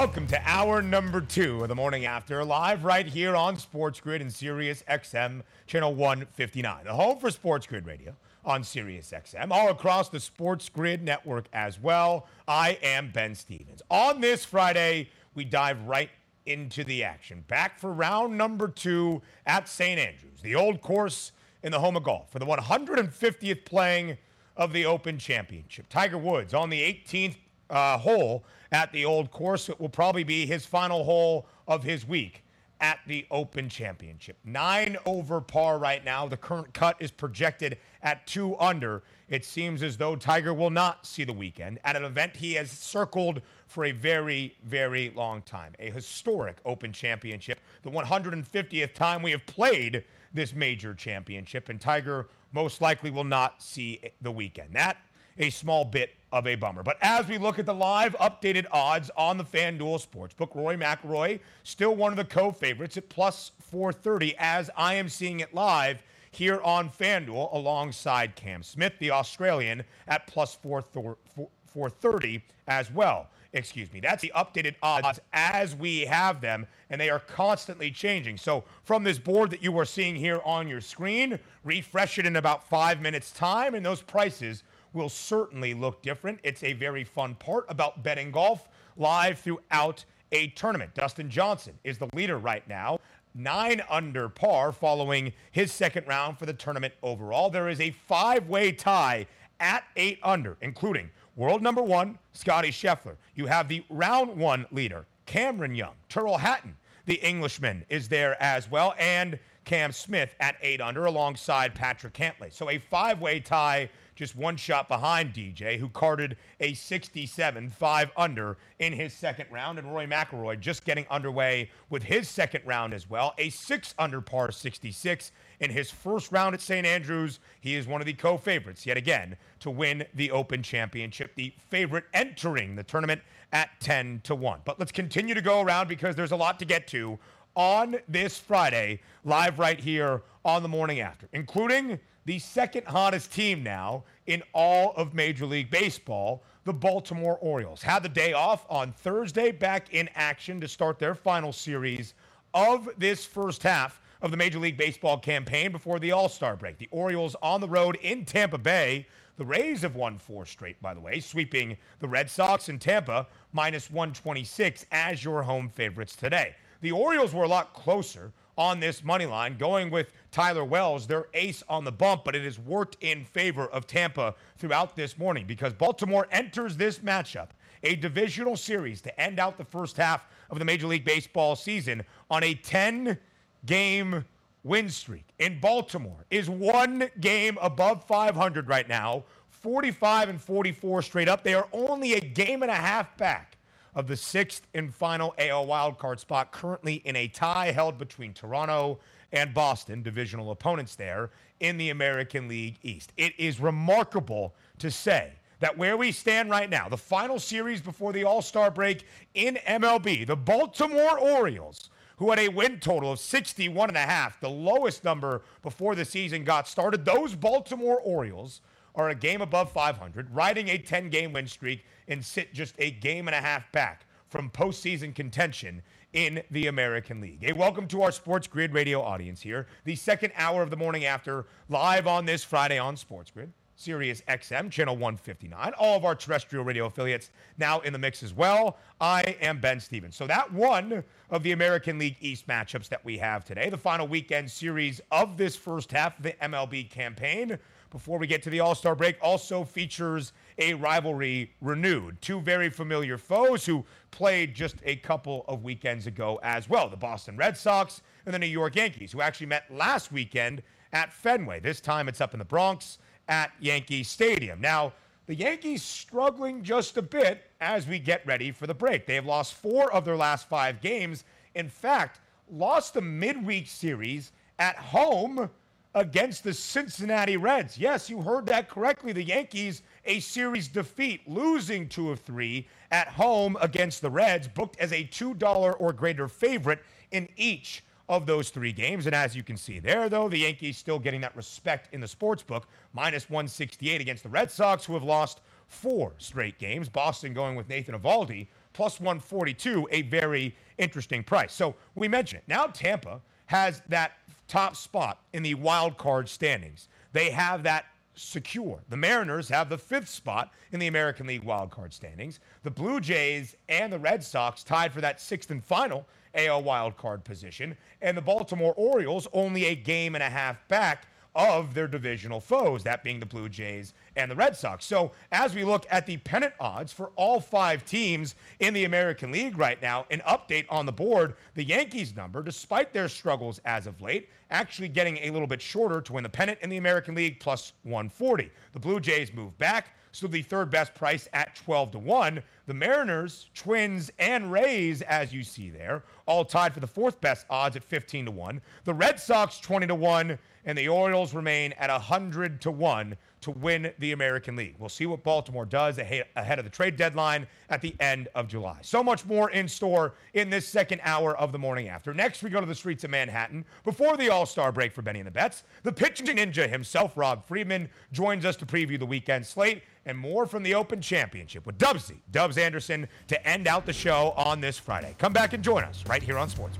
Welcome to hour number two of the morning after, live right here on Sports Grid and Sirius XM, channel 159, the home for Sports Grid Radio on Sirius XM, all across the Sports Grid network as well. I am Ben Stevens. On this Friday, we dive right into the action. Back for round number two at St. Andrews, the old course in the home of golf for the 150th playing of the Open Championship. Tiger Woods on the 18th uh, hole at the old course. It will probably be his final hole of his week at the Open Championship. Nine over par right now. The current cut is projected at two under. It seems as though Tiger will not see the weekend at an event he has circled for a very, very long time. A historic Open Championship, the 150th time we have played this major championship, and Tiger most likely will not see the weekend. That a small bit of a bummer. But as we look at the live updated odds on the FanDuel Sportsbook, Rory McIlroy still one of the co-favorites at plus 430 as I am seeing it live here on FanDuel alongside Cam Smith, the Australian, at plus 430 as well. Excuse me. That's the updated odds as we have them, and they are constantly changing. So, from this board that you are seeing here on your screen, refresh it in about five minutes' time, and those prices will certainly look different. It's a very fun part about betting golf live throughout a tournament. Dustin Johnson is the leader right now, nine under par following his second round for the tournament overall. There is a five way tie at eight under, including world number one, Scotty Scheffler. You have the round one leader, Cameron Young. Tyrrell Hatton, the Englishman, is there as well. And Cam Smith at eight under alongside Patrick Cantlay. So a five way tie just one shot behind DJ, who carded a 67 5 under in his second round. And Rory McIlroy just getting underway with his second round as well, a 6 under par 66 in his first round at St. Andrews. He is one of the co favorites yet again to win the Open Championship, the favorite entering the tournament at 10 to 1. But let's continue to go around because there's a lot to get to on this Friday, live right here on the morning after, including the second hottest team now in all of Major League Baseball, the Baltimore Orioles. Had the day off on Thursday, back in action to start their final series of this first half of the Major League Baseball campaign before the All Star break. The Orioles on the road in Tampa Bay. The Rays have won four straight, by the way, sweeping the Red Sox in Tampa minus 126 as your home favorites today. The Orioles were a lot closer on this money line, going with Tyler Wells, their ace on the bump, but it has worked in favor of Tampa throughout this morning because Baltimore enters this matchup, a divisional series to end out the first half of the Major League Baseball season on a 10 game win streak. In Baltimore is one game above 500 right now, 45 and 44 straight up. They are only a game and a half back of the sixth and final AL wildcard spot, currently in a tie held between Toronto and Boston, divisional opponents there in the American League East. It is remarkable to say that where we stand right now, the final series before the All Star break in MLB, the Baltimore Orioles, who had a win total of 61 and a half, the lowest number before the season got started, those Baltimore Orioles are a game above 500, riding a 10 game win streak, and sit just a game and a half back from postseason contention in the American League. Hey, welcome to our Sports Grid radio audience here. The second hour of the morning after, live on this Friday on Sports Grid. Sirius XM, channel 159. All of our terrestrial radio affiliates now in the mix as well. I am Ben Stevens. So that one of the American League East matchups that we have today, the final weekend series of this first half of the MLB campaign, before we get to the All Star break, also features a rivalry renewed. Two very familiar foes who played just a couple of weekends ago as well the Boston Red Sox and the New York Yankees, who actually met last weekend at Fenway. This time it's up in the Bronx at Yankee Stadium. Now, the Yankees struggling just a bit as we get ready for the break. They have lost four of their last five games. In fact, lost the midweek series at home against the Cincinnati Reds. Yes, you heard that correctly. The Yankees, a series defeat, losing two of three at home against the Reds, booked as a $2 or greater favorite in each of those three games. And as you can see there, though, the Yankees still getting that respect in the sports book, minus 168 against the Red Sox, who have lost four straight games. Boston going with Nathan Eovaldi, plus 142, a very interesting price. So we mentioned it. Now Tampa has that top spot in the wild card standings. They have that secure. The Mariners have the fifth spot in the American League wild card standings. The Blue Jays and the Red Sox tied for that sixth and final AL wild card position. And the Baltimore Orioles only a game and a half back of their divisional foes, that being the Blue Jays and the Red Sox. So, as we look at the pennant odds for all five teams in the American League right now, an update on the board the Yankees number, despite their struggles as of late, actually getting a little bit shorter to win the pennant in the American League, plus 140. The Blue Jays move back. So the third best price at 12 to 1. The Mariners, Twins, and Rays, as you see there, all tied for the fourth best odds at 15 to 1. The Red Sox 20 to 1, and the Orioles remain at 100 to 1 to win the American League. We'll see what Baltimore does ahead of the trade deadline at the end of July. So much more in store in this second hour of the morning after. Next, we go to the streets of Manhattan. Before the All Star break for Benny and the Bets, the pitching ninja himself, Rob Friedman, joins us to preview the weekend slate and more from the Open Championship with Dubsy, Dubs Anderson, to end out the show on this Friday. Come back and join us right here on Sports.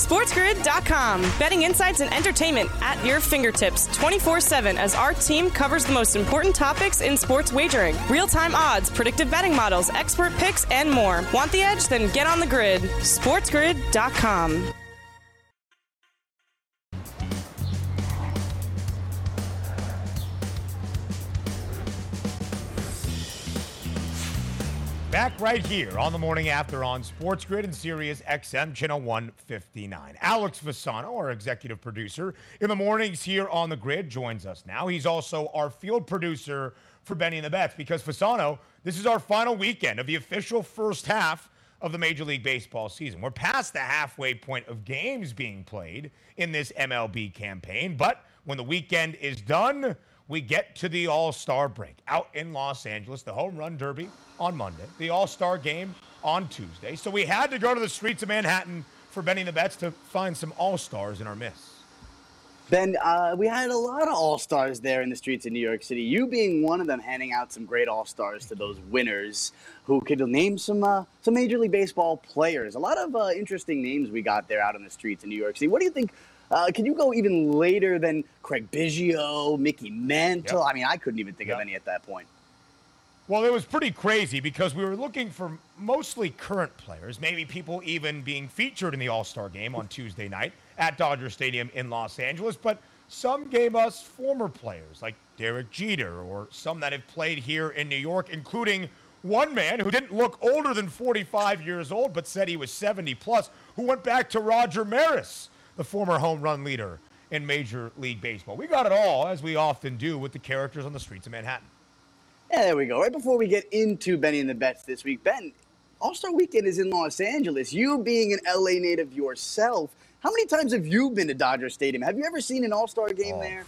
SportsGrid.com. Betting insights and entertainment at your fingertips 24 7 as our team covers the most important topics in sports wagering real time odds, predictive betting models, expert picks, and more. Want the edge? Then get on the grid. SportsGrid.com. Back right here on the morning after on Sports Grid and Sirius XM Channel 159. Alex Fasano, our executive producer in the mornings here on the grid, joins us now. He's also our field producer for Benny and the Bets because Fasano, this is our final weekend of the official first half of the Major League Baseball season. We're past the halfway point of games being played in this MLB campaign, but when the weekend is done, we get to the All Star break out in Los Angeles, the Home Run Derby on Monday, the All Star game on Tuesday. So we had to go to the streets of Manhattan for Benny the Bets to find some All Stars in our midst. Ben, uh, we had a lot of All Stars there in the streets of New York City. You being one of them, handing out some great All Stars to those winners who could name some uh, some Major League Baseball players. A lot of uh, interesting names we got there out in the streets in New York City. What do you think uh, can you go even later than Craig Biggio, Mickey Mantle? Yep. I mean, I couldn't even think yep. of any at that point. Well, it was pretty crazy because we were looking for mostly current players, maybe people even being featured in the All Star game on Tuesday night at Dodger Stadium in Los Angeles. But some gave us former players like Derek Jeter or some that have played here in New York, including one man who didn't look older than 45 years old but said he was 70 plus, who went back to Roger Maris the former home run leader in Major League Baseball. We got it all, as we often do, with the characters on the streets of Manhattan. Yeah, there we go. Right before we get into Benny and the Bets this week, Ben, All Star Weekend is in Los Angeles. You being an LA native yourself, how many times have you been to Dodger Stadium? Have you ever seen an All Star game oh. there?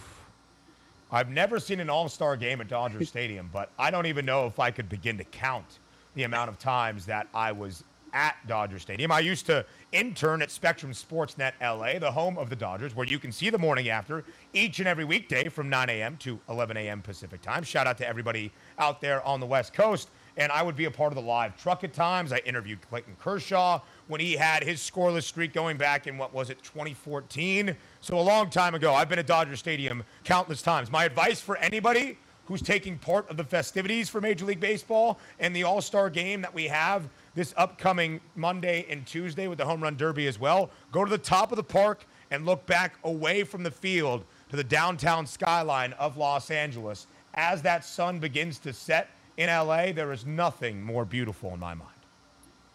I've never seen an All Star game at Dodger Stadium, but I don't even know if I could begin to count the amount of times that I was at Dodger Stadium. I used to intern at Spectrum Sportsnet LA, the home of the Dodgers, where you can see the morning after each and every weekday from 9 a.m. to 11 a.m. Pacific time. Shout out to everybody out there on the West Coast. And I would be a part of the live truck at times. I interviewed Clayton Kershaw when he had his scoreless streak going back in what was it, 2014? So a long time ago. I've been at Dodger Stadium countless times. My advice for anybody who's taking part of the festivities for Major League Baseball and the All Star game that we have this upcoming Monday and Tuesday with the Home Run Derby as well. Go to the top of the park and look back away from the field to the downtown skyline of Los Angeles. As that sun begins to set in LA, there is nothing more beautiful in my mind.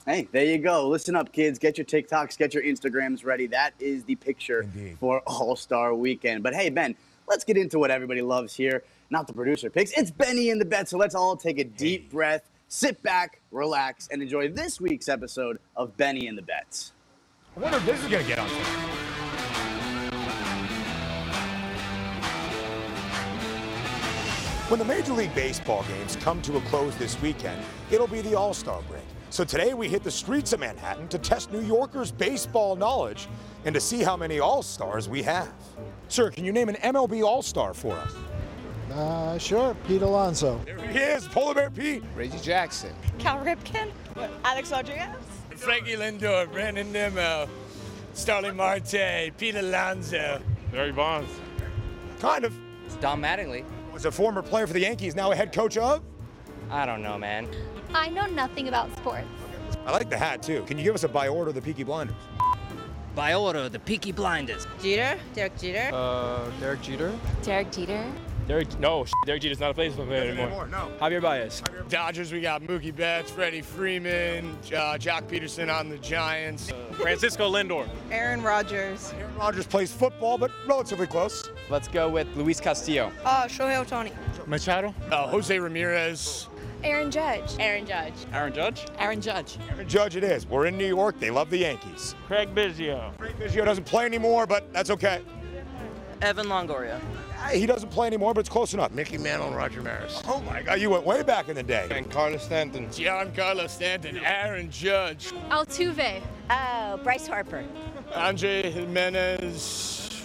Hey, there you go. Listen up, kids. Get your TikToks, get your Instagrams ready. That is the picture Indeed. for All Star Weekend. But hey, Ben, let's get into what everybody loves here. Not the producer picks. It's Benny and the Bets. So let's all take a deep hey. breath Sit back, relax, and enjoy this week's episode of Benny and the Bets. I wonder if this is going to get on. When the Major League Baseball games come to a close this weekend, it'll be the All Star break. So today we hit the streets of Manhattan to test New Yorkers' baseball knowledge and to see how many All Stars we have. Sir, can you name an MLB All Star for us? Uh, sure, Pete Alonso. There he is, Polar Bear Pete. Reggie Jackson. Cal Ripken, Alex Rodriguez, Frankie Lindor, Brandon Nimmo, Starling Marte, Pete Alonso. Barry Bonds. Kind of. It's Don Mattingly. Was a former player for the Yankees, now a head coach of? I don't know, man. I know nothing about sports. I like the hat too. Can you give us a by order of the Peaky Blinders? By order, of the Peaky Blinders. Jeter, Derek Jeter, Uh, Derek Jeter. Derek Jeter. Derek, no, Derek Jeter's not a baseball player anymore. no. Javier Baez. Dodgers, we got Mookie Betts, Freddie Freeman, uh, Joc Pederson on the Giants. Francisco Lindor. Aaron Rodgers, Aaron Rodgers plays football, but relatively close. Let's go with Luis Castillo. uh, Shohei Ohtani, Machado. Uh, Jose Ramirez. Aaron Judge. Aaron Judge, Aaron Judge. Aaron Judge, Aaron Judge it is. We're in New York. They love the Yankees. Craig Biggio. Craig Biggio doesn't play anymore, but that's okay. Evan Longoria. He doesn't play anymore, but it's close enough. Mickey Mantle and Roger Maris. Oh my God, you went way back in the day. And Carlos Stanton. Giancarlo Stanton, Aaron Judge, Altuve. oh, Bryce Harper, Andre Jimenez.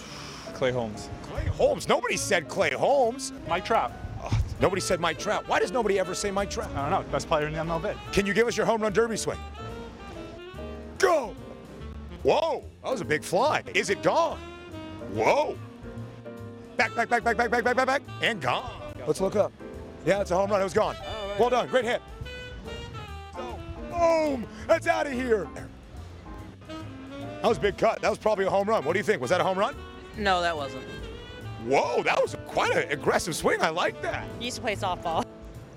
Clay Holmes. Clay Holmes. Nobody said Clay Holmes. Mike Trout. Oh, nobody said Mike Trout. Why does nobody ever say Mike Trout? I don't know. Best player in the MLB. Can you give us your home run derby swing? Go! Whoa, that was a big fly. Is it gone? Whoa! Back, back, back, back, back, back, back, back, back, and gone. Let's look up. Yeah, it's a home run. It was gone. Well done. Great hit. Boom! That's out of here. That was a big cut. That was probably a home run. What do you think? Was that a home run? No, that wasn't. Whoa, that was quite an aggressive swing. I like that. He used to play softball.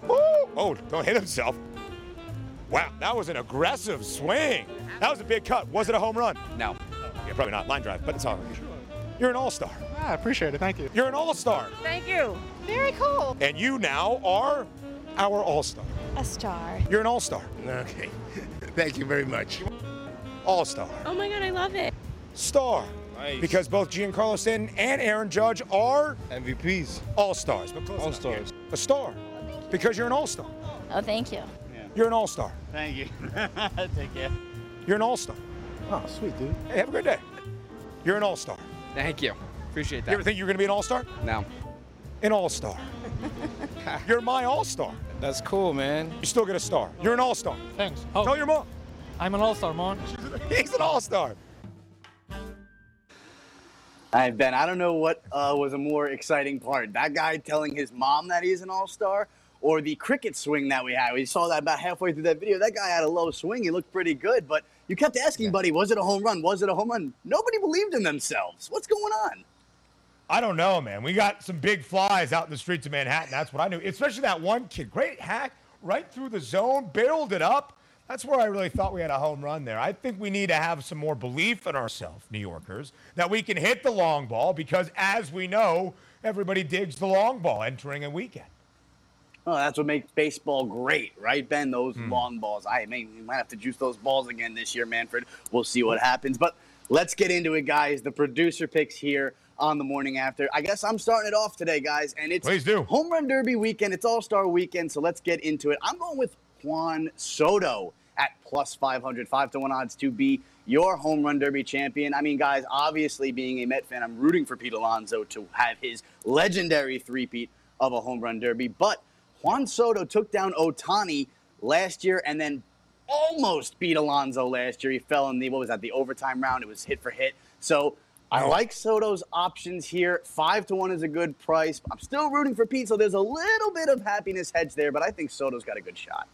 Woo! Oh, don't hit himself. Wow, that was an aggressive swing. That was a big cut. Was it a home run? No. Yeah, probably not. Line drive, but it's all right. You're an all-star. Ah, I appreciate it. Thank you. You're an all-star. Thank you. Very cool. And you now are our all-star. A star. You're an all-star. Okay. Thank you very much. All-star. Oh my god, I love it. Star. Nice. Because both Giancarlo Stanton and Aaron Judge are MVPs. all-stars. but close enough. All-stars. A star. Because you're an all-star. Oh, thank you. You're an all-star. Thank you. Take care. You're an all-star. Oh, sweet, dude. Hey, have a great day. You're an all-star. Thank you. Appreciate that. You ever think you're going to be an all-star? No. An all-star. you're my all-star. That's cool, man. You're still get a star. You're an all-star. Thanks. Tell your mom. I'm an all-star, man. He's an all-star. All right, Ben, I don't know what uh, was a more exciting part. That guy telling his mom that he's an all star or the cricket swing that we had. We saw that about halfway through that video. That guy had a low swing. He looked pretty good, but you kept asking, buddy, was it a home run? Was it a home run? Nobody believed in themselves. What's going on? I don't know, man. We got some big flies out in the streets of Manhattan. That's what I knew. Especially that one kid. Great hack right through the zone, barreled it up. That's where I really thought we had a home run there. I think we need to have some more belief in ourselves, New Yorkers, that we can hit the long ball because, as we know, everybody digs the long ball entering a weekend. Oh, that's what makes baseball great, right, Ben? Those hmm. long balls. I mean, we might have to juice those balls again this year, Manfred. We'll see what happens. But let's get into it, guys. The producer picks here on the morning after. I guess I'm starting it off today, guys, and it's Please do. home run derby weekend. It's All Star weekend, so let's get into it. I'm going with Juan Soto at plus 500, five to one odds to be your home run derby champion. I mean, guys, obviously being a Met fan, I'm rooting for Pete Alonso to have his legendary three-peat of a home run derby, but Juan Soto took down Ohtani last year and then almost beat Alonso last year. He fell in the what was that the overtime round? It was hit for hit. So I like Soto's options here. Five to one is a good price. I'm still rooting for Pete, so there's a little bit of happiness hedge there, but I think Soto's got a good shot.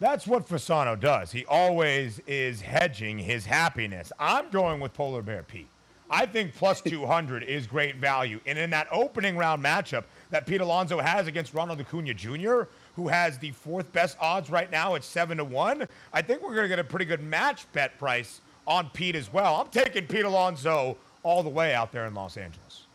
That's what Fasano does. He always is hedging his happiness. I'm going with Polar Bear Pete. I think plus 200 is great value. And in that opening round matchup that Pete Alonso has against Ronald Acuna Jr., who has the fourth best odds right now at 7 to 1, I think we're going to get a pretty good match bet price on Pete as well. I'm taking Pete Alonso all the way out there in Los Angeles.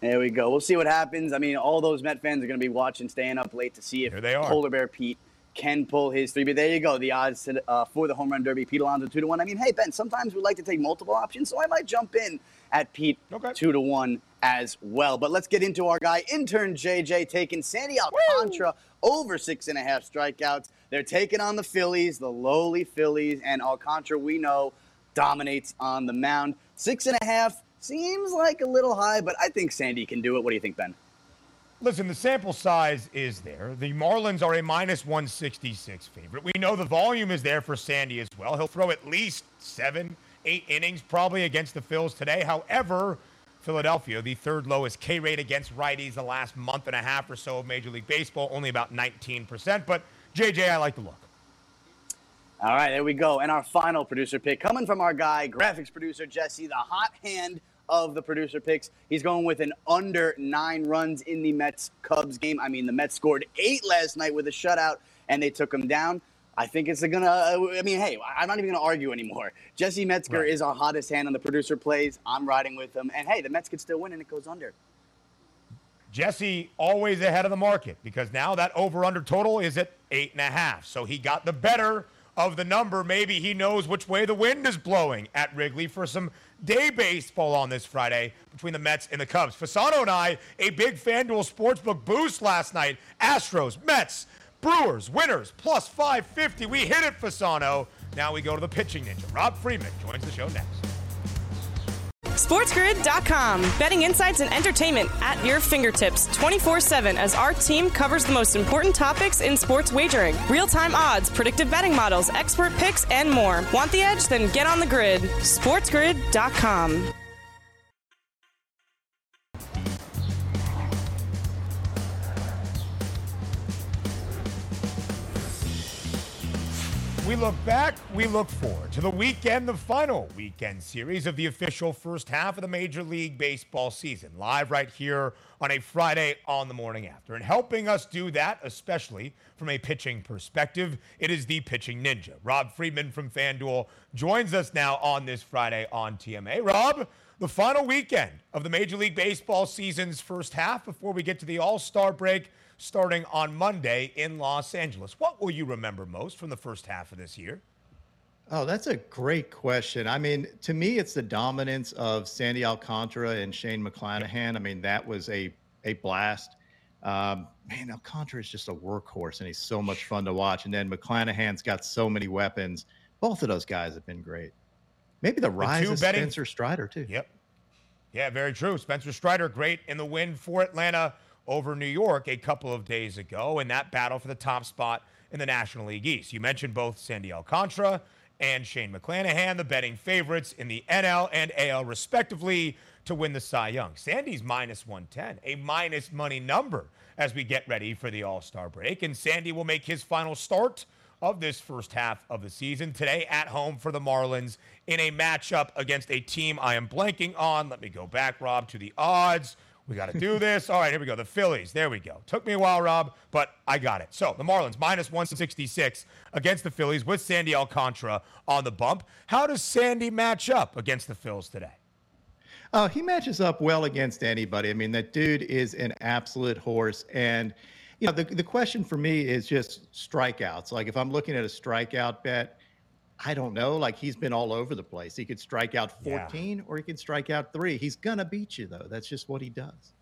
There we go. We'll see what happens. I mean, all those Met fans are going to be watching, staying up late to see if Here they are. Polar Bear Pete can pull his three. But there you go. The odds to, uh, for the home run derby, Pete Alonso two to one. I mean, hey Ben, sometimes we like to take multiple options, so I might jump in at Pete Okay. two to one as well. But let's get into our guy, intern JJ, taking Sandy Alcantara over six and a half strikeouts. They're taking on the Phillies, the lowly Phillies, and Alcantara, we know, dominates on the mound. Six and a half seems like a little high, but I think Sandy can do it. What do you think, Ben? Listen, the sample size is there. The Marlins are a minus 166 favorite. We know the volume is there for Sandy as well. He'll throw at least seven, eight innings probably against the Phils today. However, Philadelphia, the third lowest K rate against righties the last month and a half or so of Major League Baseball, only about 19%. But JJ, I like the look. All right, there we go. And our final producer pick coming from our guy, graphics producer Jesse, the hot hand of the producer picks. He's going with an under nine runs in the Mets Cubs game. I mean, the Mets scored eight last night with a shutout, and they took them down. I think it's gonna. Uh, I mean, hey, I'm not even gonna argue anymore. Jesse Metzger right. is our hottest hand on the producer plays. I'm riding with him, and hey, the Mets could still win, and it goes under. Jesse always ahead of the market because now that over under total is at eight and a half. So he got the better of the number. Maybe he knows which way the wind is blowing at Wrigley for some day baseball on this Friday between the Mets and the Cubs. Fasano and I, a big FanDuel Sportsbook boost last night. Astros, Mets, Brewers, winners, plus 550. We hit it, Fasano. Now we go to the pitching ninja. Rob Friedman joins the show next. SportsGrid.com. Betting insights and entertainment at your fingertips 24 7 as our team covers the most important topics in sports wagering real time odds, predictive betting models, expert picks, and more. Want the edge? Then get on the grid. SportsGrid.com. We look back, we look forward to the weekend, the final weekend series of the official first half of the Major League Baseball season, live right here on a Friday on the morning after. And helping us do that, especially from a pitching perspective, it is the pitching ninja. Rob Friedman from FanDuel joins us now on this Friday on TMA. Rob, the final weekend of the Major League Baseball season's first half before we get to the All Star break starting on Monday in Los Angeles. What will you remember most from the first half of this year? Oh, that's a great question. I mean, to me, it's the dominance of Sandy Alcantara and Shane McClanahan. I mean, that was a a blast. Um, man, Alcantara is just a workhorse, and he's so much fun to watch. And then McClanahan's got so many weapons. Both of those guys have been great. Maybe the rise the of betting- Spencer Strider too. Yep. Yeah, very true. Spencer Strider, great in the win for Atlanta over New York a couple of days ago in that battle for the top spot in the National League East. You mentioned both Sandy Alcantara and Shane McClanahan, the betting favorites in the NL and AL, respectively, to win the Cy Young. Sandy's minus 110, a minus money number as we get ready for the All Star break. And Sandy will make his final start of this first half of the season today at home for the Marlins in a matchup against a team I am blanking on. Let me go back, Rob, to the odds. We got to do this. All right, here we go. The Phillies. There we go. Took me a while, Rob, but I got it. So the Marlins minus 166 against the Phillies with Sandy Alcantara on the bump. How does Sandy match up against the Phils today? Uh, he matches up well against anybody. I mean, that dude is an absolute horse. And, you know, the, the question for me is just strikeouts. Like if I'm looking at a strikeout bet, I don't know. Like he's been all over the place. He could strike out 14 yeah. or he could strike out three. He's going to beat you, though. That's just what he does.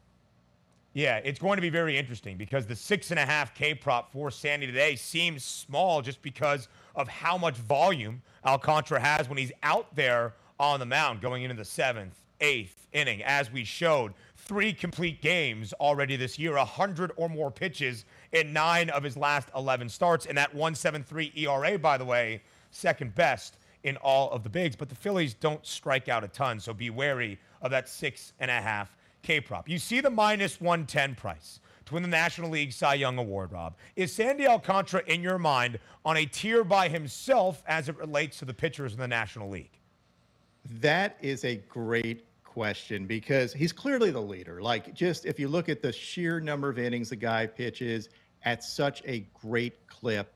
Yeah, it's going to be very interesting because the six and a half K prop for Sandy today seems small just because of how much volume Alcantara has when he's out there on the mound going into the seventh, eighth inning. As we showed, three complete games already this year, 100 or more pitches in nine of his last 11 starts. And that 173 ERA, by the way, second best in all of the bigs. But the Phillies don't strike out a ton, so be wary of that six and a half K prop. You see the minus 110 price to win the National League Cy Young Award, Rob. Is Sandy Alcantara in your mind on a tier by himself as it relates to the pitchers in the National League? That is a great question because he's clearly the leader. Like, just if you look at the sheer number of innings the guy pitches at such a great clip,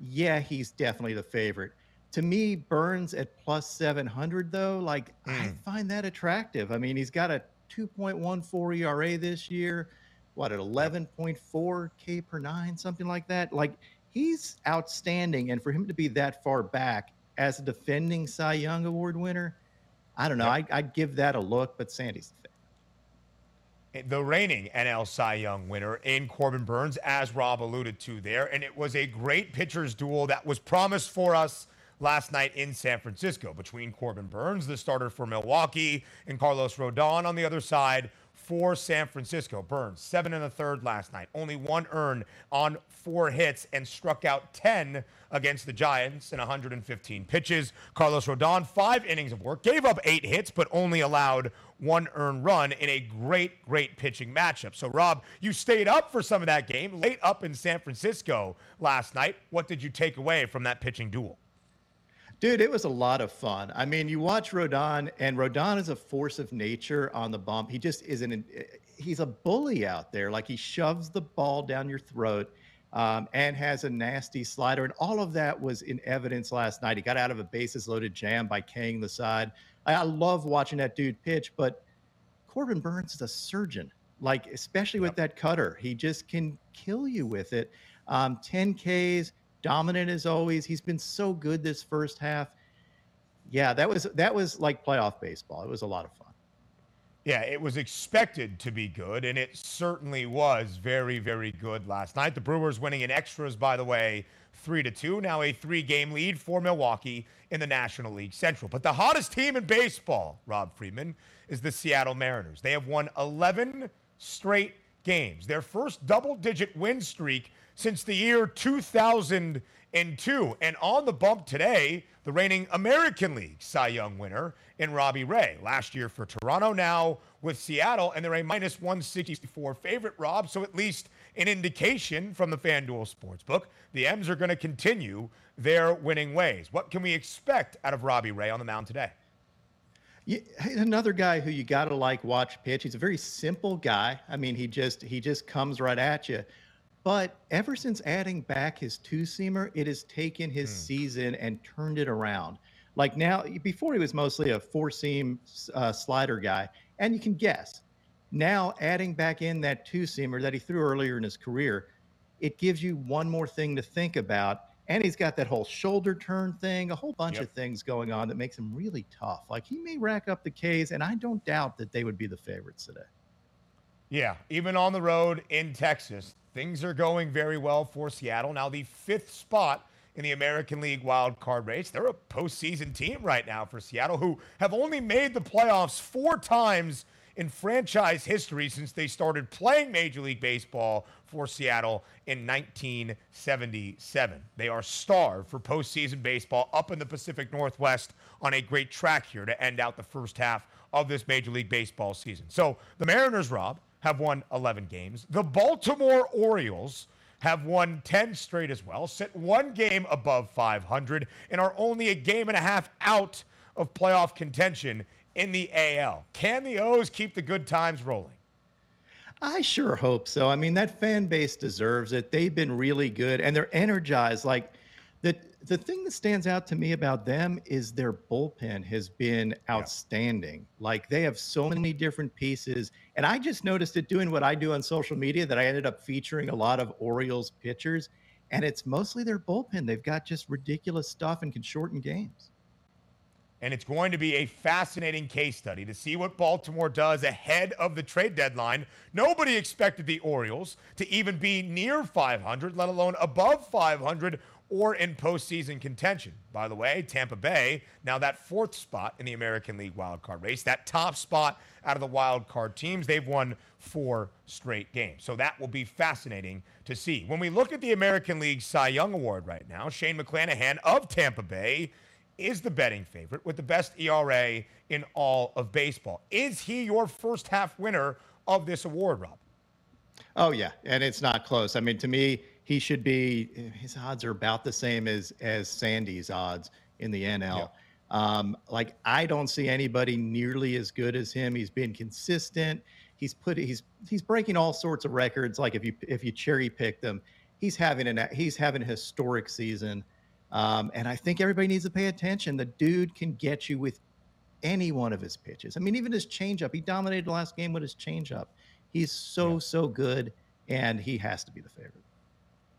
yeah, he's definitely the favorite. To me, Burnes at plus 700, though, like mm. I find that attractive. I mean, he's got a 2.14 ERA this year, what, at 11.4 K per nine, something like that. Like he's outstanding. And for him to be that far back as a defending Cy Young Award winner, I don't know. I, would give that a look, but Sandy's the favorite. The reigning NL Cy Young winner in Corbin Burnes, as Rob alluded to there. And it was a great pitchers duel that was promised for us last night in San Francisco between Corbin Burnes, the starter for Milwaukee, and Carlos Rodon on the other side for San Francisco. Burnes, seven and a third last night, only one earned on four hits, and struck out 10 against the Giants in 115 pitches. Carlos Rodon, five innings of work, gave up eight hits, but only allowed one earned run in a great, great pitching matchup. So, Rob, you stayed up for some of that game, late up in San Francisco last night. What did you take away from that pitching duel? Dude, it was a lot of fun. I mean, you watch Rodon, and Rodon is a force of nature on the bump. He just isn't. He's a bully out there. Like he shoves the ball down your throat, um, and has a nasty slider, and all of that was in evidence last night. He got out of a bases-loaded jam by Kang the side. I, I love watching that dude pitch, but Corbin Burnes is a surgeon. Like especially with that cutter, he just can kill you with it. Um, 10 Ks dominant as always. He's been so good this first half. Yeah, that was that was like playoff baseball. It was a lot of fun. Yeah, it was expected to be good, and it certainly was very, very good last night. The Brewers winning in extras, by the way, three to two. Now a three-game lead for Milwaukee in the National League Central. But the hottest team in baseball, Rob Friedman, is the Seattle Mariners. They have won 11 straight games. Their first double-digit win streak since the year 2002. And on the bump today, the reigning American League Cy Young winner in Robbie Ray. Last year for Toronto, now with Seattle, and they're a minus 164 favorite, Rob. So at least an indication from the FanDuel Sportsbook, the M's are going to continue their winning ways. What can we expect out of Robbie Ray on the mound today? Another guy who you got to like watch pitch. He's a very simple guy. I mean, he just he just comes right at you. But ever since adding back his two seamer, it has taken his hmm. season and turned it around. Like now, before he was mostly a four seam uh, slider guy, and you can guess. Now, adding back in that two seamer that he threw earlier in his career, it gives you one more thing to think about. And he's got that whole shoulder turn thing, a whole bunch yep. of things going on that makes him really tough. Like he may rack up the Ks, and I don't doubt that they would be the favorites today. Yeah, even on the road in Texas, Things are going very well for Seattle. Now, the fifth spot in the American League wild card race. They're a postseason team right now for Seattle, who have only made the playoffs four times in franchise history since they started playing Major League Baseball for Seattle in 1977. They are starved for postseason baseball up in the Pacific Northwest on a great track here to end out the first half of this Major League Baseball season. So the Mariners, Rob, have won 11 games. The Baltimore Orioles have won 10 straight as well, sit one game above 500, and are only a game and a half out of playoff contention in the AL. Can the O's keep the good times rolling? I sure hope so. I mean, that fan base deserves it. They've been really good and they're energized. Like the the thing that stands out to me about them is their bullpen has been outstanding. Yeah. Like they have so many different pieces. And I just noticed it doing what I do on social media that I ended up featuring a lot of Orioles pitchers. And it's mostly their bullpen. They've got just ridiculous stuff and can shorten games. And it's going to be a fascinating case study to see what Baltimore does ahead of the trade deadline. Nobody expected the Orioles to even be near 500, let alone above 500 or in postseason contention. By the way, Tampa Bay, now that fourth spot in the American League wildcard race, that top spot out of the wildcard teams, they've won four straight games. So that will be fascinating to see. When we look at the American League Cy Young Award right now, Shane McClanahan of Tampa Bay is the betting favorite with the best ERA in all of baseball. Is he your first half winner of this award, Rob? Oh, yeah. And it's not close. I mean, to me, he should be his odds are about the same as as Sandy's odds in the NL. Yeah. Um, like I don't see anybody nearly as good as him. He's been consistent. He's put he's he's breaking all sorts of records. Like if you if you cherry pick them, he's having an he's having a historic season. Um, and I think everybody needs to pay attention. The dude can get you with any one of his pitches. I mean, even his changeup. He dominated the last game with his changeup. He's so yeah. so good, and he has to be the favorite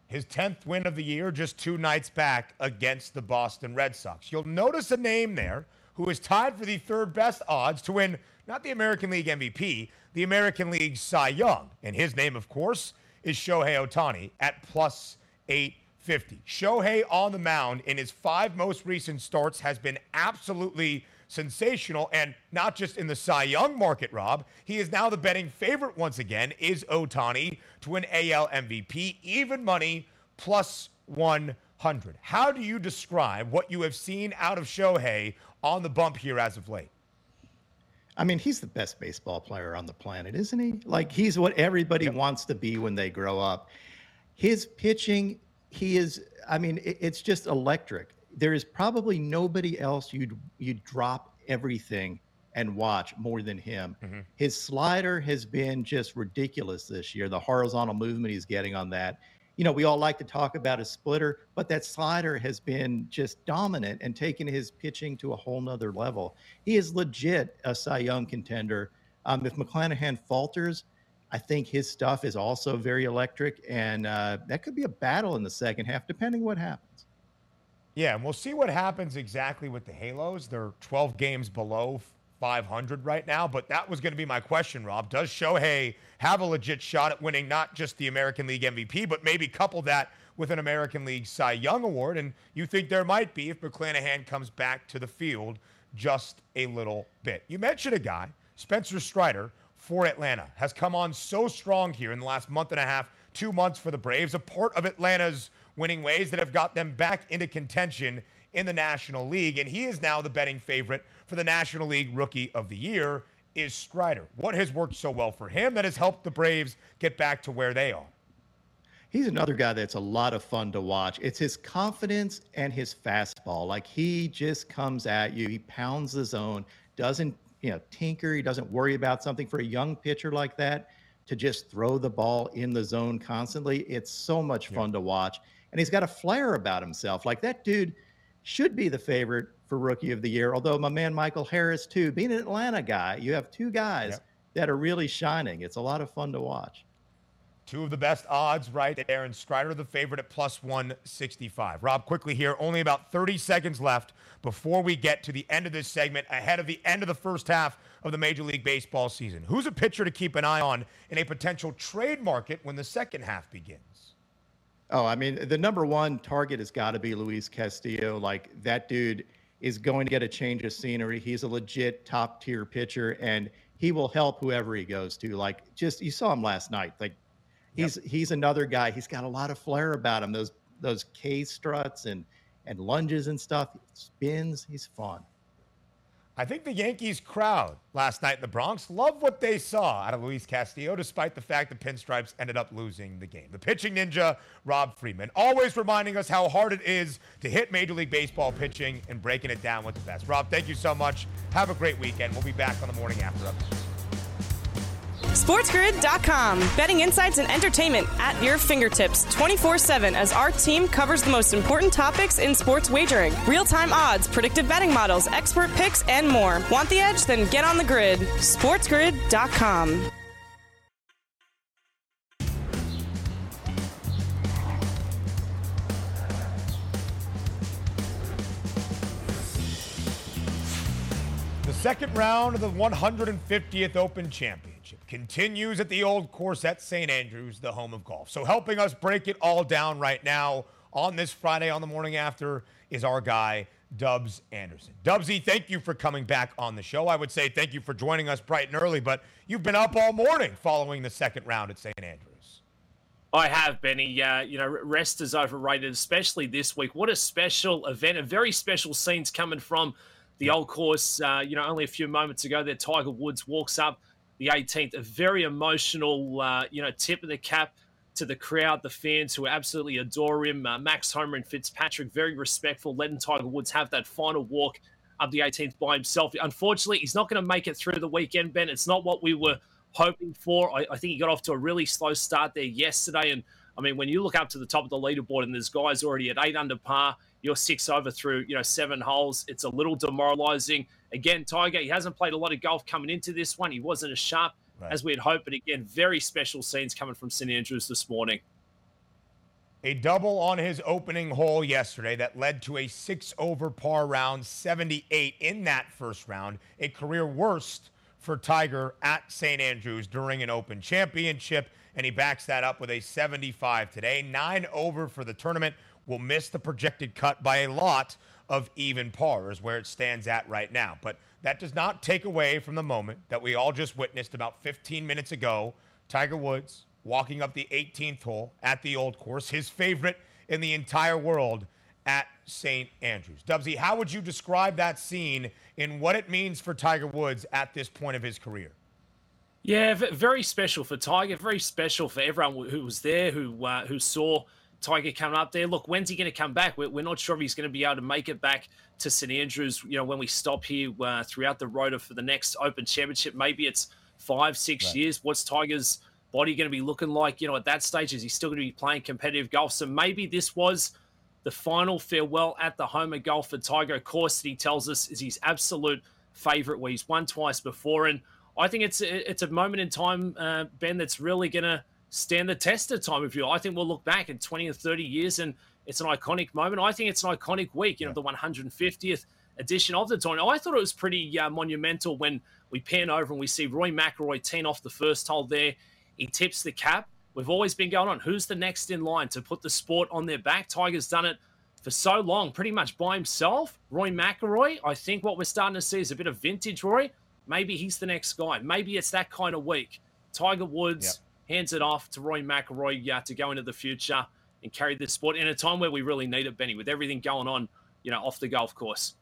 his 10th win of the year just two nights back against the Boston Red Sox. You'll notice a name there who is tied for the third best odds to win not the American League MVP, the American League Cy Young. And his name, of course, is Shohei Ohtani at plus 850. Shohei on the mound in his five most recent starts has been absolutely sensational, and not just in the Cy Young market, Rob. He is now the betting favorite once again, is Ohtani to win AL MVP, even money, plus 100. How do you describe what you have seen out of Shohei on the bump here as of late? I mean, he's the best baseball player on the planet, isn't he? Like, he's what everybody yep. wants to be when they grow up. His pitching, he is, I mean, it, it's just electric there is probably nobody else you'd you'd drop everything and watch more than him. Mm-hmm. His slider has been just ridiculous this year. The horizontal movement he's getting on that. You know, we all like to talk about a splitter, but that slider has been just dominant and taken his pitching to a whole nother level. He is legit a Cy Young contender. Um, if McClanahan falters, I think his stuff is also very electric, and uh, that could be a battle in the second half, depending what happens. Yeah, and we'll see what happens exactly with the Halos. They're 12 games below 500 right now, but that was going to be my question, Rob. Does Shohei have a legit shot at winning not just the American League MVP, but maybe couple that with an American League Cy Young Award? And you think there might be if McClanahan comes back to the field just a little bit. You mentioned a guy, Spencer Strider, for Atlanta, has come on so strong here in the last month and a half, two months for the Braves, a part of Atlanta's winning ways that have got them back into contention in the National League. And he is now the betting favorite for the National League Rookie of the Year is Strider. What has worked so well for him that has helped the Braves get back to where they are? He's another guy that's a lot of fun to watch. It's his confidence and his fastball. Like he just comes at you, he pounds the zone, doesn't, you know, tinker, he doesn't worry about something for a young pitcher like that to just throw the ball in the zone constantly. It's so much fun yeah. to watch and he's got a flair about himself. Like that dude should be the favorite for rookie of the year. Although my man Michael Harris too, being an Atlanta guy, you have two guys yep. that are really shining. It's a lot of fun to watch. Two of the best odds right there, and Strider the favorite at plus 165. Rob, quickly here, only about 30 seconds left before we get to the end of this segment, ahead of the end of the first half of the Major League Baseball season. Who's a pitcher to keep an eye on in a potential trade market when the second half begins? Oh, I mean, the number one target has got to be Luis Castillo. Like that dude is going to get a change of scenery. He's a legit top tier pitcher, and he will help whoever he goes to. Like just you saw him last night. Like he's yep. he's another guy. He's got a lot of flair about him. Those those K struts and and lunges and stuff. Spins. He's fun. I think the Yankees crowd last night in the Bronx loved what they saw out of Luis Castillo, despite the fact the Pinstripes ended up losing the game. The pitching ninja, Rob Friedman, always reminding us how hard it is to hit Major League Baseball pitching and breaking it down with the best. Rob, thank you so much. Have a great weekend. We'll be back on the morning after updates. SportsGrid.com. Betting insights and entertainment at your fingertips 24 7 as our team covers the most important topics in sports wagering real time odds, predictive betting models, expert picks, and more. Want the edge? Then get on the grid. SportsGrid.com. The second round of the 150th Open Championship continues at the old course at St. Andrews, the home of golf. So, helping us break it all down right now on this Friday on the morning after is our guy, Dubs Anderson. Dubsy, thank you for coming back on the show. I would say thank you for joining us bright and early, but you've been up all morning following the second round at St. Andrews. I have, Benny. Uh, you know, rest is overrated, especially this week. What a special event, a very special scenes coming from the old course. Uh, you know, only a few moments ago, there Tiger Woods walks up the 18th. A very emotional, uh, you know, tip of the cap to the crowd, the fans who absolutely adore him. Uh, Max Homa and Fitzpatrick, very respectful, letting Tiger Woods have that final walk of the 18th by himself. Unfortunately, he's not going to make it through the weekend, Ben. It's not what we were hoping for. I, I think he got off to a really slow start there yesterday. And I mean, when you look up to the top of the leaderboard and there's guys already at eight under par, you're six over through, you know, seven holes. It's a little demoralizing. Again, Tiger, he hasn't played a lot of golf coming into this one. He wasn't as sharp right. as we had hoped. But again, very special scenes coming from St Andrews this morning. A double on his opening hole yesterday that led to a six over par round, 78 in that first round, a career worst for Tiger at St. Andrews during an Open Championship. And he backs that up with a 75 today. Nine over for the tournament. Will miss the projected cut by a lot of even par, is where it stands at right now. But that does not take away from the moment that we all just witnessed about 15 minutes ago. Tiger Woods walking up the 18th hole at the old course, his favorite in the entire world at St. Andrews. Dubsy, how would you describe that scene and what it means for Tiger Woods at this point of his career? Yeah, very special for Tiger. Very special for everyone who was there, who uh, who saw Tiger coming up there. Look, when's he going to come back? We're, we're, not sure if he's going to be able to make it back to St Andrews. You know, when we stop here uh, throughout the rota for the next Open Championship, maybe it's five, six right. years. What's Tiger's body going to be looking like? You know, at that stage, is he still going to be playing competitive golf? So maybe this was the final farewell at the home of golf for Tiger. Of course, that he tells us is his absolute favourite, where he's won twice before, and I think it's a, it's a moment in time, uh, Ben, that's really going to stand the test of time. If you, I think we'll look back in 20 or 30 years, and it's an iconic moment. I think it's an iconic week. You know, the 150th edition of the tournament. I thought it was pretty uh, monumental when we pan over and we see Rory McIlroy teeing off the first hole there. He tips the cap. We've always been going on. Who's the next in line to put the sport on their back? Tiger's done it for so long, pretty much by himself. Rory McIlroy, I think what we're starting to see is a bit of vintage Rory. Maybe he's the next guy. Maybe it's that kind of week. Tiger Woods. Hands it off to Rory McIlroy yeah, to go into the future and carry this sport in a time where we really need it, Benny, with everything going on, you know, off the golf course.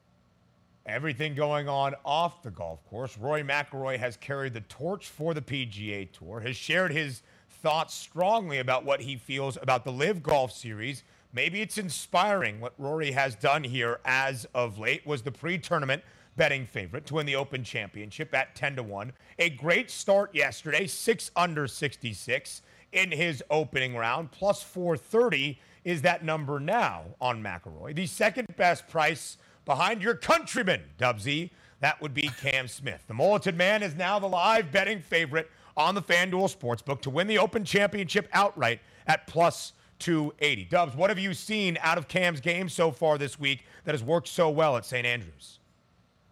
Everything going on off the golf course. Rory McIlroy has carried the torch for the PGA Tour, has shared his thoughts strongly about what he feels about the Live Golf Series. Maybe it's inspiring what Rory has done here as of late. Was the pre-tournament betting favorite to win the Open Championship at 10 to 1. A great start yesterday, 6 under 66 in his opening round, plus 430 is that number now on McIlroy. The second best price behind your countryman, Dubsy. That would be Cam Smith. The Mulleted Man is now the live betting favorite on the FanDuel Sportsbook to win the Open Championship outright at plus 280. Dubs, what have you seen out of Cam's game so far this week that has worked so well at St. Andrews?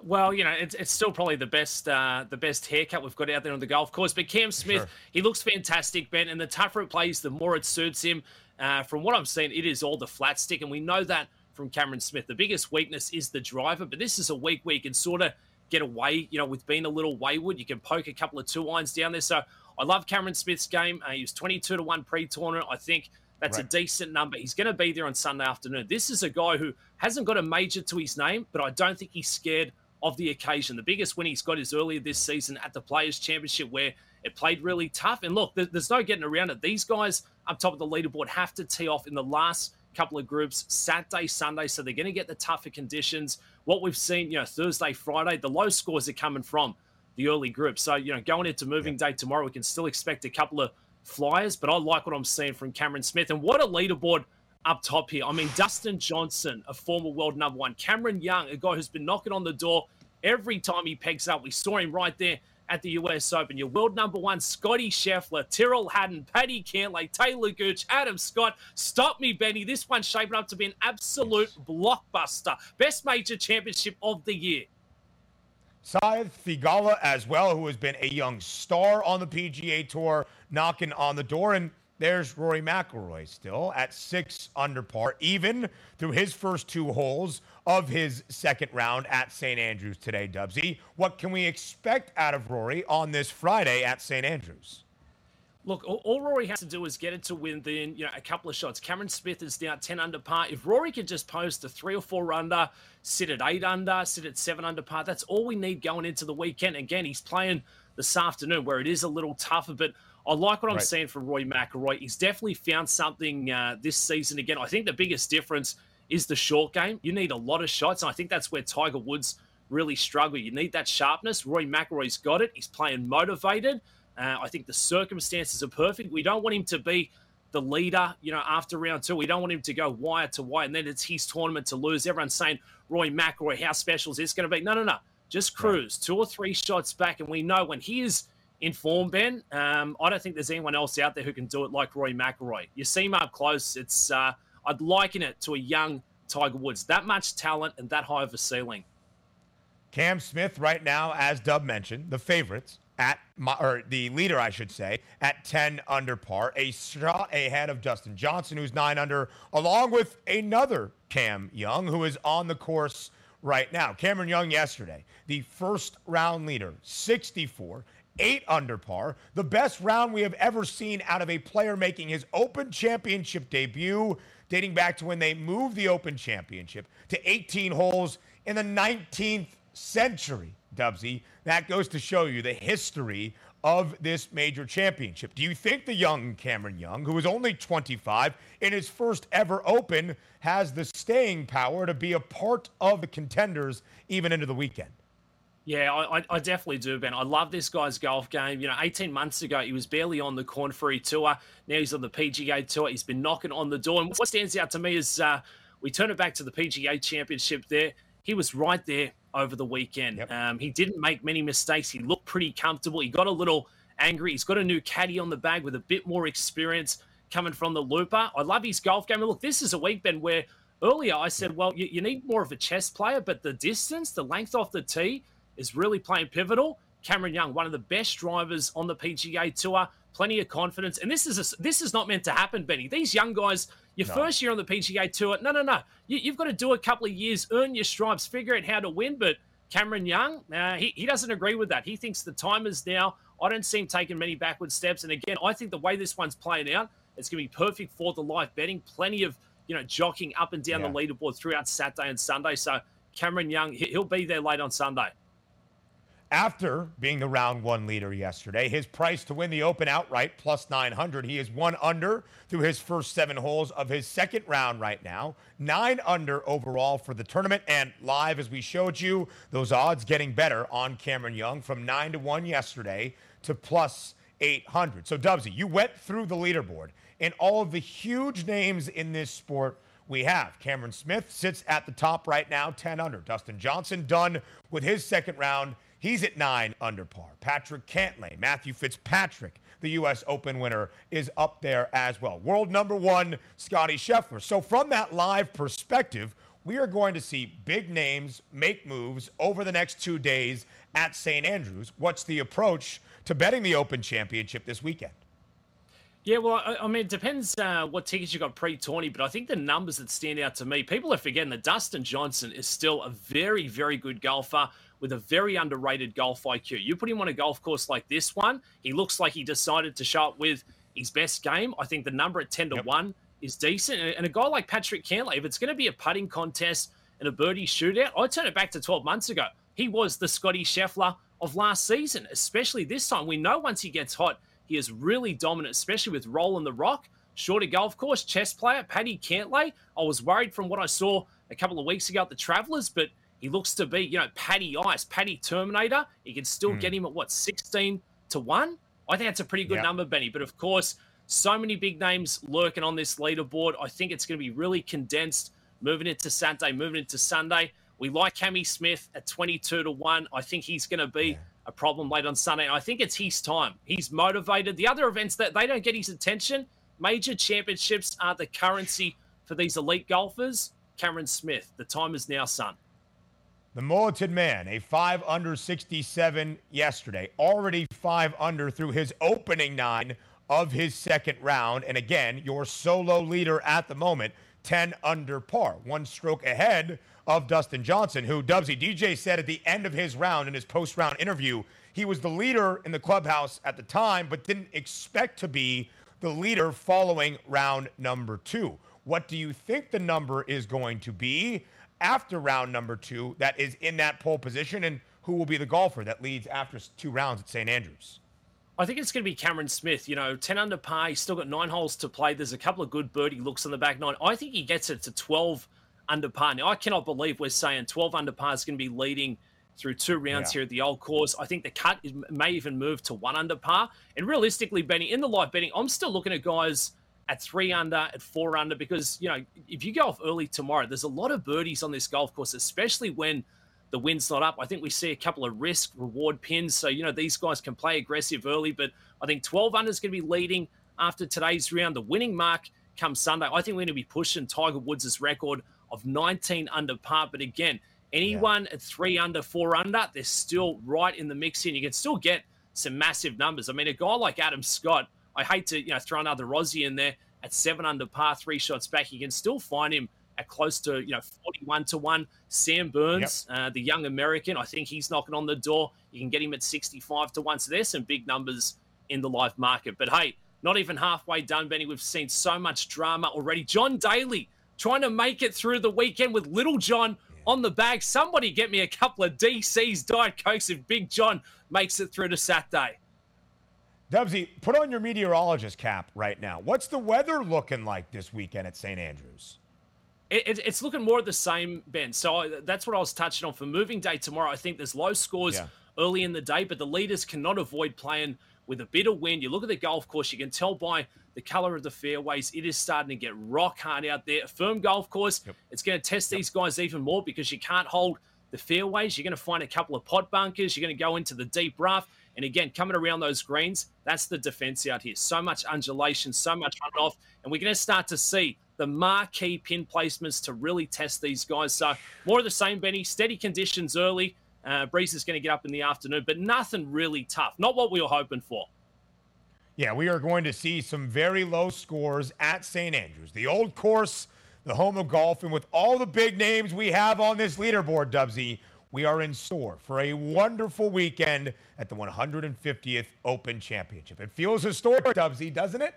Well, you know, it's, it's still probably the best uh, the best haircut we've got out there on the golf course. But Cam Smith, sure. he looks fantastic, Ben. And the tougher it plays, the more it suits him. Uh, from what I'm seeing, it is all the flat stick, and we know that from Cameron Smith. The biggest weakness is the driver, but this is a week where you can sort of get away, you know, with being a little wayward. You can poke a couple of two irons down there. So I love Cameron Smith's game. Uh, he was 22 to 1 pre tournament. I think that's right. a decent number. He's going to be there on Sunday afternoon. This is a guy who hasn't got a major to his name, but I don't think he's scared of the occasion. The biggest win he's got is earlier this season at the Players' Championship, where it played really tough. And look, there's no getting around it. These guys up top of the leaderboard have to tee off in the last couple of groups Saturday, Sunday, so they're going to get the tougher conditions. What we've seen, you know, Thursday, Friday, the low scores are coming from the early group. So, you know, going into moving yeah. day tomorrow, we can still expect a couple of flyers, but I like what I'm seeing from Cameron Smith. And what a leaderboard up top here. I mean, Dustin Johnson, a former world number one, Cameron Young, a guy who's been knocking on the door every time he pegs up. We saw him right there at the US Open. Your world number one, Scotty Scheffler, Tyrrell Hatton, Paddy Cantlay, Talor Gooch, Adam Scott. Stop me, Benny. This one's shaping up to be an absolute blockbuster. Best major championship of the year. Sahith Theegala as well, who has been a young star on the PGA Tour, knocking on the door. And there's Rory McIlroy still at six under par, even through his first two holes of his second round at St. Andrews today, Dubsy. What can we expect out of Rory on this Friday at St. Andrews? Look, all, Rory has to do is get it to within, you know, a couple of shots. Cameron Smith is now 10 under par. If Rory could just post a three or four under, sit at eight under, sit at seven under par, that's all we need going into the weekend. Again, he's playing this afternoon where it is a little tougher, but I like what I'm right. seeing from Rory McIlroy. He's definitely found something uh, this season again. I think the biggest difference is the short game. You need a lot of shots, and I think that's where Tiger Woods really struggle. You need that sharpness. Rory McIlroy's got it. He's playing motivated. Uh, I think the circumstances are perfect. We don't want him to be the leader, you know, after round two. We don't want him to go wire to wire, and then it's his tournament to lose. Everyone's saying, Rory McIlroy, how special is this going to be? No, no, no. Just cruise right. two or three shots back, and we know when he is in form, Ben. Um, I don't think there's anyone else out there who can do it like Rory McIlroy. You see him up close. It's uh, I'd liken it to a young Tiger Woods. That much talent and that high of a ceiling. Cam Smith, right now, as Dub mentioned, the favorites at my, or the leader, I should say, at 10 under par, a shot ahead of Dustin Johnson, who's nine under, along with another Cam Young, who is on the course right now. Cameron Young yesterday, the first round leader, 64, eight under par, the best round we have ever seen out of a player making his Open Championship debut, dating back to when they moved the Open Championship to 18 holes in the 19th century. Dubsy, that goes to show you the history of this major championship. Do you think the young Cameron Young, who is only 25 in his first ever Open, has the staying power to be a part of the contenders even into the weekend? Yeah, I, I definitely do, Ben. I love this guy's golf game. You know, 18 months ago, he was barely on the Korn Ferry Tour. Now he's on the PGA Tour. He's been knocking on the door. And what stands out to me is uh, we turn it back to the PGA Championship there. He was right there over the weekend. Yep. Um, he didn't make many mistakes. He looked pretty comfortable. He got a little angry. He's got a new caddy on the bag with a bit more experience coming from the looper. I love his golf game. And look, this is a week, Ben, where earlier I said, well, you, you need more of a chess player, but the distance, the length off the tee is really playing pivotal. Cameron Young, one of the best drivers on the PGA Tour, plenty of confidence. And this is a, this is not meant to happen, Benny. These young guys, your no. first year on the PGA Tour, no, no, no. You, have got to do a couple of years, earn your stripes, figure out how to win. But Cameron Young, uh, he, he doesn't agree with that. He thinks the time is now. I don't see him taking many backward steps. And again, I think the way this one's playing out, it's going to be perfect for the live betting. Plenty of you know jockeying up and down yeah. the leaderboard throughout Saturday and Sunday. So Cameron Young, he'll be there late on Sunday. After being the round one leader yesterday, his price to win the Open outright plus 900. He is one under through his first seven holes of his second round right now. Nine under overall for the tournament. And live, as we showed you, those odds getting better on Cameron Young from nine to one yesterday to plus 800. So, Dubsy, you went through the leaderboard and all of the huge names in this sport we have. Cameron Smith sits at the top right now, 10 under. Dustin Johnson done with his second round He's at nine under par. Patrick Cantlay, Matthew Fitzpatrick, the U.S. Open winner, is up there as well. World number one, Scotty Scheffler. So, from that live perspective, we are going to see big names make moves over the next two days at St. Andrews. What's the approach to betting the Open Championship this weekend? Yeah, well, I, I mean, it depends uh, what tickets you got pre-tourney, but I think the numbers that stand out to me, people are forgetting that Dustin Johnson is still a very, very good golfer with a very underrated golf IQ. You put him on a golf course like this one, he looks like he decided to show up with his best game. I think the number at 10 to yep. 1 is decent. And a guy like Patrick Cantlay, if it's going to be a putting contest and a birdie shootout, I turn it back to 12 months ago. He was the Scotty Scheffler of last season, especially this time. We know once he gets hot, he is really dominant, especially with Roll rolling the rock. Shorter golf course, chess player, Paddy Cantlay. I was worried from what I saw a couple of weeks ago at the Travelers, but – he looks to be, you know, Paddy Ice, Paddy Terminator. You can still mm. get him at what, 16 to 1? I think that's a pretty good yep. number, Benny. But of course, so many big names lurking on this leaderboard. I think it's going to be really condensed moving into Saturday, moving into Sunday. We like Cammy Smith at 22 to 1. I think he's going to be yeah. a problem late on Sunday. I think it's his time. He's motivated. The other events that they don't get his attention, major championships are the currency for these elite golfers. Cameron Smith, the time is now, son. The Mulleted Man, a 5 under 67 yesterday, already 5 under through his opening nine of his second round. And again, your solo leader at the moment, 10 under par, one stroke ahead of Dustin Johnson, who Dubsy DJ said at the end of his round in his post round interview, he was the leader in the clubhouse at the time, but didn't expect to be the leader following round number two. What do you think the number is going to be? After round number two that is in that pole position, and who will be the golfer that leads after two rounds at St. Andrews? I think it's going to be Cameron Smith. You know, 10 under par. He's still got nine holes to play. There's a couple of good birdie looks on the back nine. I think he gets it to 12 under par. Now, I cannot believe we're saying 12 under par is going to be leading through two rounds yeah. here at the old course. I think the cut may even move to one under par. And realistically, Benny, in the live betting, I'm still looking at guys – at three under, at four under, because, you know, if you go off early tomorrow, there's a lot of birdies on this golf course, especially when the wind's not up. I think we see a couple of risk reward pins. So, you know, these guys can play aggressive early, but I think 12 under is going to be leading after today's round. The winning mark comes Sunday. I think we're going to be pushing Tiger Woods' record of 19 under par. But again, anyone at three under, four under, they're still right in the mix here. And you can still get some massive numbers. I mean, a guy like Adam Scott, I hate to, you know, throw another Aussie in there at seven under par, three shots back. You can still find him at close to you know 41 to 1 sam burns yep. uh, the young american i think he's knocking on the door. You can get him at 65 to 1 so there's some big numbers in the live market. But hey not even halfway done benny. We've seen so much drama already. John daly trying to make it through the weekend with little john on the bag. Somebody get me a couple of dc's diet cokes if big john makes it through to saturday Dubsy, put on your meteorologist cap right now. What's the weather looking like this weekend at St. Andrews? It, it's looking more of the same, Ben. So that's what I was touching on for moving day tomorrow. I think there's low scores yeah. early in the day, but the leaders cannot avoid playing with a bit of wind. You look at the golf course, you can tell by the color of the fairways, it is starting to get rock hard out there. A firm golf course, yep. it's going to test yep. these guys even more because you can't hold the fairways. You're going to find a couple of pot bunkers. You're going to go into the deep rough. And again, coming around those greens, that's the defense out here. So much undulation, so much runoff. And we're going to start to see the marquee pin placements to really test these guys. So more of the same, Benny. Steady conditions early. Uh, Breeze is going to get up in the afternoon, but nothing really tough. Not what we were hoping for. Yeah, we are going to see some very low scores at St. Andrews, the old course, the home of golf, and with all the big names we have on this leaderboard, Dubsy, we are in store for a wonderful weekend at the 150th Open Championship. It feels historic, Dubsy, doesn't it?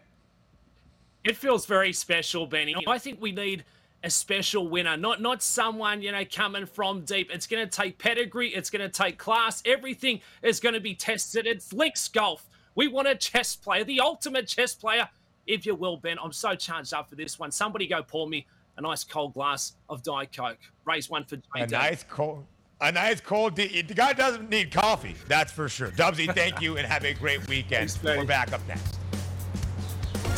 It feels very special, Benny. I think we need a special winner, not not someone you know coming from deep. It's going to take pedigree. It's going to take class. Everything is going to be tested. It's links golf. We want a chess player, the ultimate chess player, if you will, Ben. I'm so charged up for this one. Somebody go pour me a nice cold glass of Diet Coke. Raise one for JD. A nice cold. A nice cold. The guy doesn't need coffee, that's for sure. Dubsy, thank you, and have a great weekend. We're back up next.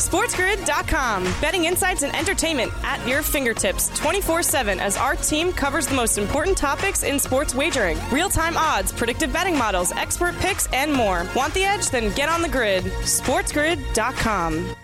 SportsGrid.com. Betting insights and entertainment at your fingertips 24 7 as our team covers the most important topics in sports wagering real time odds, predictive betting models, expert picks, and more. Want the edge? Then get on the grid. SportsGrid.com.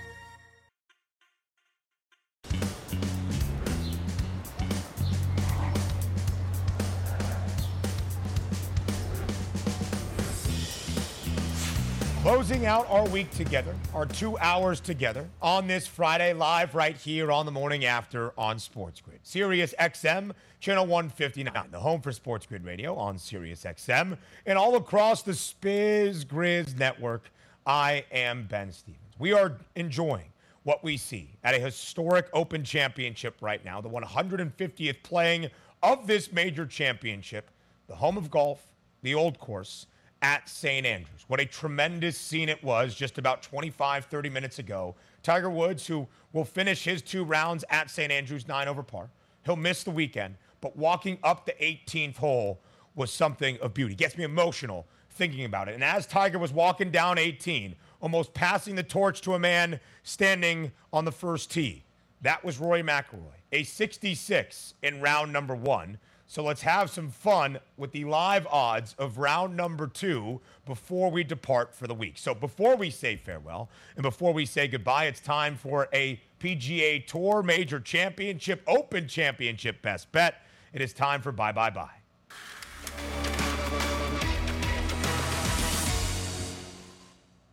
Closing out our week together, our two hours together on this Friday, live right here on the morning after on Sports Grid. Sirius XM, channel 159, the home for Sports Grid Radio on Sirius XM, and all across the Spiz Grizz network. I am Ben Stevens. We are enjoying what we see at a historic Open Championship right now, the 150th playing of this major championship, the home of golf, the old course at St. Andrews. What a tremendous scene it was just about 25, 30 minutes ago. Tiger Woods, who will finish his two rounds at St. Andrews, nine over par. He'll miss the weekend, but walking up the 18th hole was something of beauty. Gets me emotional thinking about it. And as Tiger was walking down 18, almost passing the torch to a man standing on the first tee, that was Rory McIlroy, a 66 in round number one. So let's have some fun with the live odds of round number two before we depart for the week. So before we say farewell and before we say goodbye, it's time for a PGA Tour Major Championship, Open Championship best bet. It is time for bye bye bye.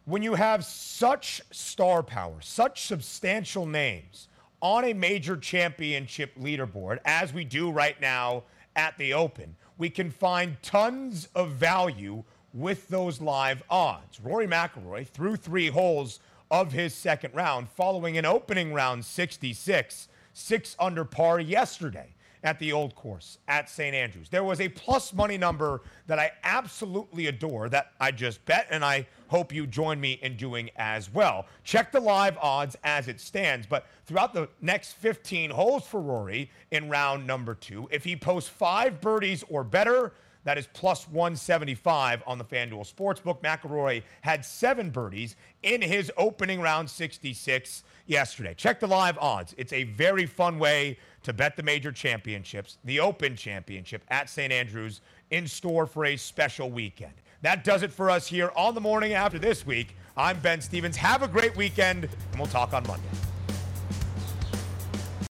When you have such star power, such substantial names on a major championship leaderboard, as we do right now at the Open, we can find tons of value with those live odds. Rory McIlroy threw three holes of his second round following an opening round 66, six under par yesterday at the old course at St. Andrews. There was a plus money number that I absolutely adore that I just bet, and I hope you join me in doing as well. Check the live odds as it stands, but throughout the next 15 holes for Rory in round number two, if he posts five birdies or better, that is plus 175 on the FanDuel Sportsbook. McIlroy had seven birdies in his opening round 66 yesterday. Check the live odds. It's a very fun way to bet the major championships, the Open Championship at St. Andrews, in store for a special weekend. That does it for us here on the morning after this week. I'm Ben Stevens. Have a great weekend, and we'll talk on Monday.